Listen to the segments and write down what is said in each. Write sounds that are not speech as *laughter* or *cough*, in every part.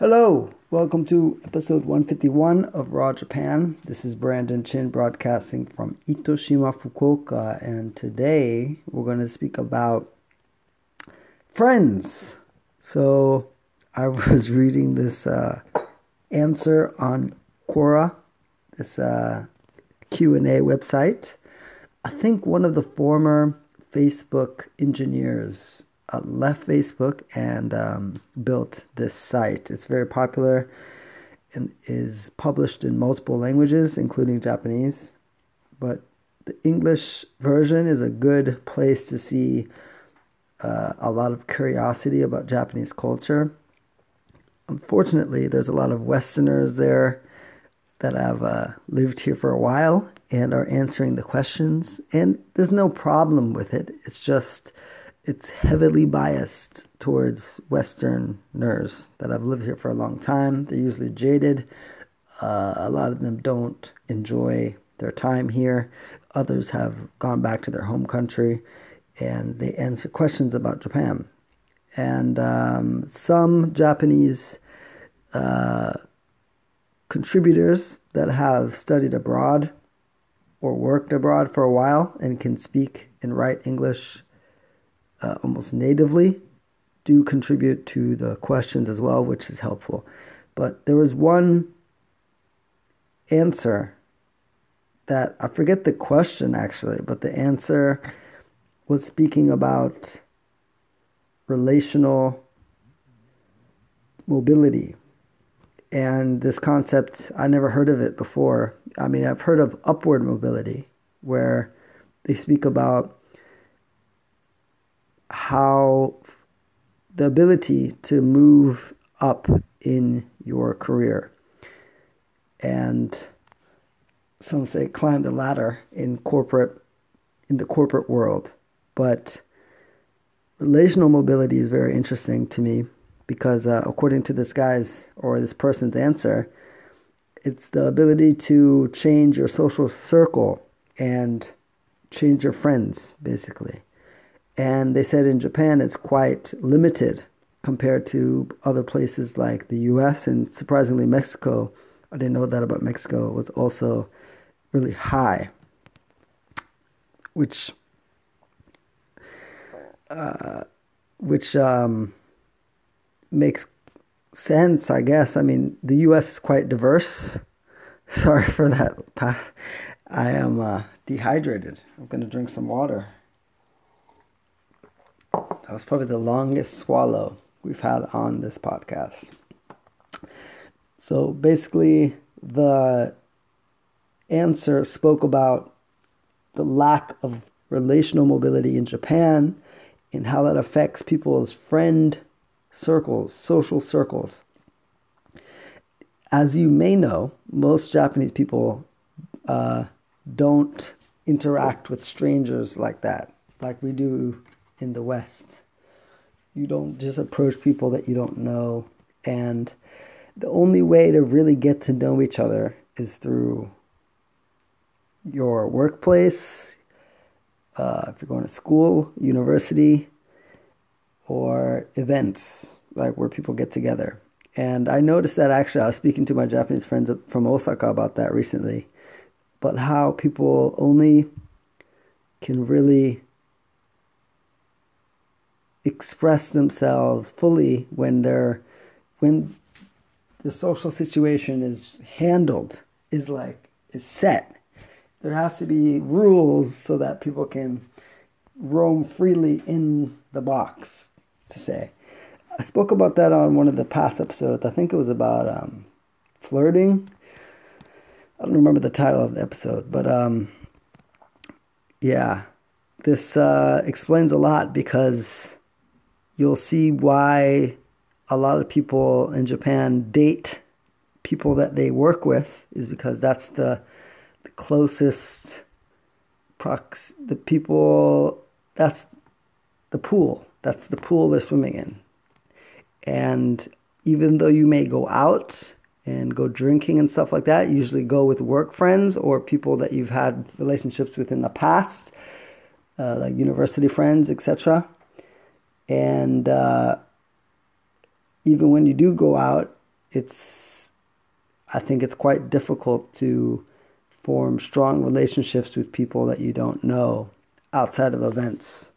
Hello, welcome to episode 151 of Raw Japan. This is Brandon Chin broadcasting from Itoshima, Fukuoka, and today we're going to speak about friends. So, I was *laughs* reading this uh, answer on Quora, this uh, Q&A website. I think one of the former Facebook engineers uh, left Facebook and um, built this site. It's very popular and is published in multiple languages, including Japanese. But the English version is a good place to see uh, a lot of curiosity about Japanese culture. Unfortunately, there's a lot of Westerners there that have uh, lived here for a while and are answering the questions. And there's no problem with it. It's just it's heavily biased towards Westerners that have lived here for a long time. They're usually jaded. Uh, a lot of them don't enjoy their time here. Others have gone back to their home country and they answer questions about Japan. And um, some Japanese uh, contributors that have studied abroad or worked abroad for a while and can speak and write English uh, almost natively do contribute to the questions as well, which is helpful. But there was one answer that I forget the question actually, but the answer was speaking about relational mobility. And this concept, I never heard of it before. I mean, I've heard of upward mobility, where they speak about how the ability to move up in your career. And some say climb the ladder in corporate in the corporate world. But relational mobility is very interesting to me because uh, according to this guy's or this person's answer it's the ability to change your social circle and change your friends basically and they said in Japan it's quite limited compared to other places like the US and surprisingly Mexico. I didn't know that about Mexico it was also really high, which uh, which um, makes sense, I guess. I mean, the U.S. is quite diverse. *laughs* Sorry for that. I am uh, dehydrated. I'm going to drink some water. That was probably the longest swallow we've had on this podcast. So basically, the answer spoke about the lack of relational mobility in Japan and how that affects people's friend circles, social circles. As you may know, most Japanese people uh, don't interact with strangers like that, like we do in the West. You don't just approach people that you don't know. And the only way to really get to know each other is through your workplace, uh, if you're going to school, university, or events, like where people get together. And I noticed that actually, I was speaking to my Japanese friends from Osaka about that recently, but how people only can really express themselves fully when they're when the social situation is handled is like is set. There has to be rules so that people can roam freely in the box to say. I spoke about that on one of the past episodes. I think it was about um, flirting. I don't remember the title of the episode but um, yeah. This uh, explains a lot because you'll see why a lot of people in Japan date people that they work with is because that's the, the closest prox the people that's the pool. That's the pool they're swimming in. And even though you may go out and go drinking and stuff like that usually go with work friends or people that you've had relationships with in the past uh, like university friends etc and uh, even when you do go out, it's I think it's quite difficult to form strong relationships with people that you don't know outside of events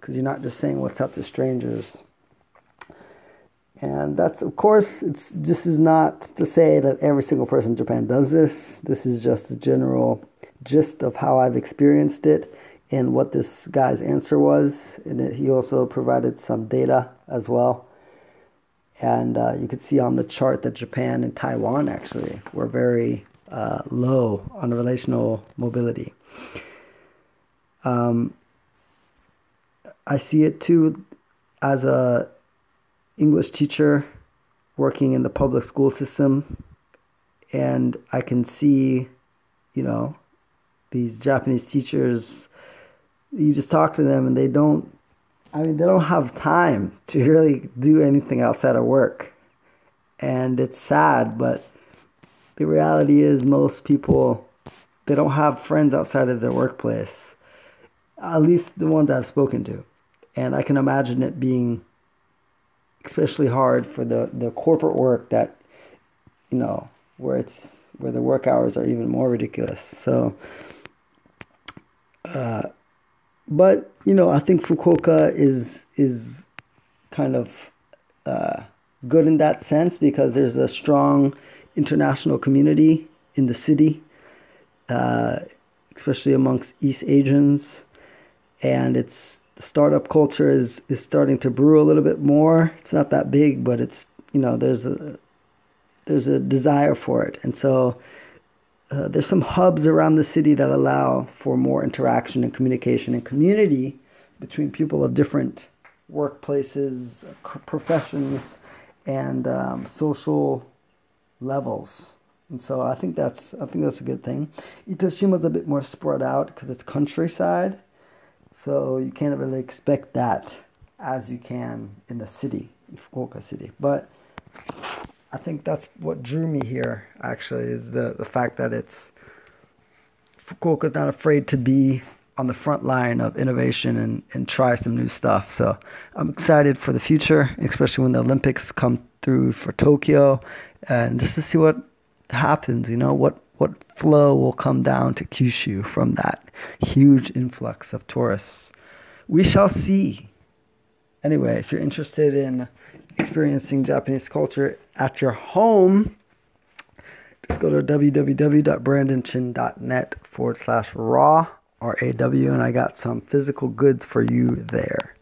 because you're not just saying what's up to strangers. And that's, of course, it's this is not to say that every single person in Japan does this. This is just the general gist of how I've experienced it and what this guy's answer was. And he also provided some data as well. And uh, you could see on the chart that Japan and Taiwan actually were very uh, low on relational mobility. Um, I see it too as a English teacher working in the public school system, and I can see, you know, these Japanese teachers. You just talk to them, and they don't. I mean, they don't have time to really do anything outside of work, and it's sad, but the reality is most people they don't have friends outside of their workplace at least the ones i've spoken to and i can imagine it being especially hard for the, the corporate work that you know where it's where the work hours are even more ridiculous so but you know i think fukuoka is is kind of uh, good in that sense because there's a strong international community in the city, uh, especially amongst East Asians, and it's the startup culture is is starting to brew a little bit more. It's not that big, but it's you know there's a there's a desire for it, and so. Uh, there's some hubs around the city that allow for more interaction and communication and community between people of different workplaces, professions, and um, social levels. And so I think that's I think that's a good thing. Itoshima's a bit more spread out because it's countryside, so you can't really expect that as you can in the city, in Fukuoka city. But I think that's what drew me here. Actually, is the the fact that it's Fukuoka's not afraid to be on the front line of innovation and, and try some new stuff. So I'm excited for the future, especially when the Olympics come through for Tokyo and just to see what happens, you know, what what flow will come down to Kyushu from that huge influx of tourists. We shall see. Anyway, if you're interested in experiencing Japanese culture at your home, just go to www.brandonchin.net forward slash raw, R-A-W, and I got some physical goods for you there.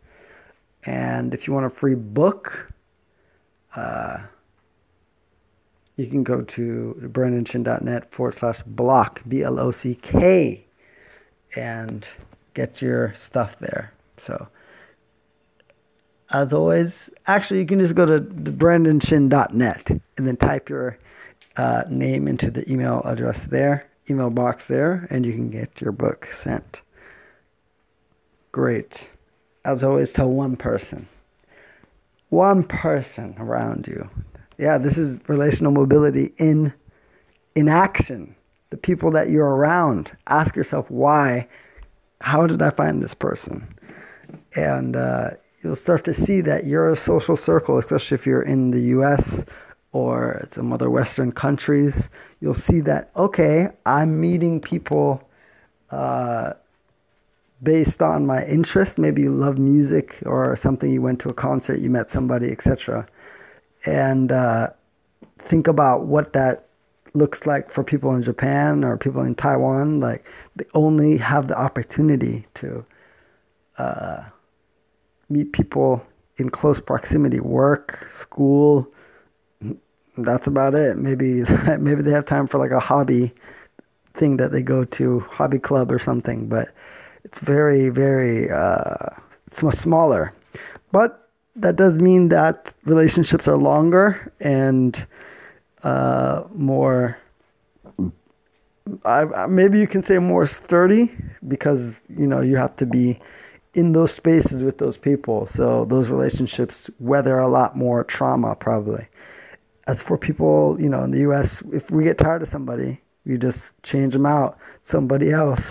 And if you want a free book, uh, you can go to brandonchin.net forward slash block, B L O C K, and get your stuff there. So, as always, actually, you can just go to brandonchin.net and then type your uh, name into the email address there, email box there, and you can get your book sent. Great. As always, tell one person. One person around you yeah, this is relational mobility in in action. The people that you're around. Ask yourself why. How did I find this person? And uh, you'll start to see that your social circle, especially if you're in the U.S. or some other Western countries, you'll see that okay, I'm meeting people. Uh, based on my interest. Maybe you love music or something, you went to a concert, you met somebody, etc and uh, think about what that looks like for people in Japan or people in Taiwan. Like they only have the opportunity to uh, meet people in close proximity, work, school. That's about it. Maybe *laughs* maybe they have time for like a hobby thing that they go to, hobby club or something. But it's very very uh, it's much smaller. But that does mean that relationships are longer and uh, more. I, maybe you can say more sturdy because you know you have to be in those spaces with those people. So those relationships weather a lot more trauma probably. As for people, you know, in the U.S., if we get tired of somebody, we just change them out, somebody else.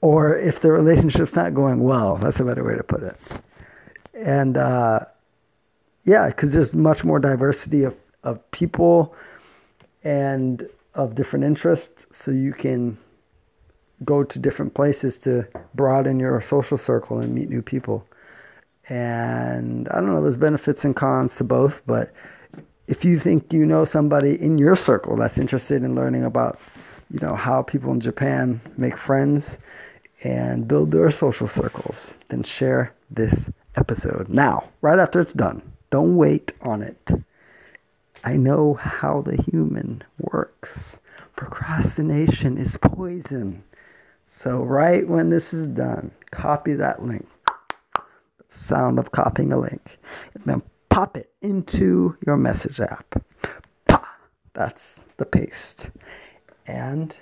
Or if the relationship's not going well, that's a better way to put it and uh, yeah, because there's much more diversity of of people and of different interests so you can go to different places to broaden your social circle and meet new people. And I don't know, there's benefits and cons to both, but if you think you know somebody in your circle that's interested in learning about, you know, how people in Japan make friends and build their social circles, then share this episode now, right after it's done. Don't wait on it. I know how the human works. Procrastination is poison. So, right when this is done, copy that link. The sound of copying a link. And then pop it into your message app. Pah! That's the paste. And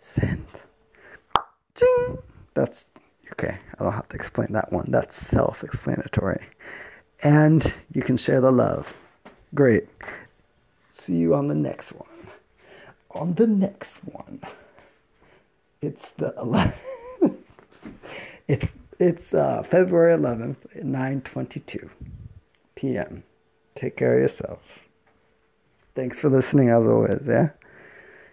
send. Ching! That's okay. I don't have to explain that one. That's self explanatory. And you can share the love. Great. See you on the next one. On the next one. It's the 11th. *laughs* it's it's uh, February 11th at 9:22 p.m. Take care of yourself. Thanks for listening as always, yeah?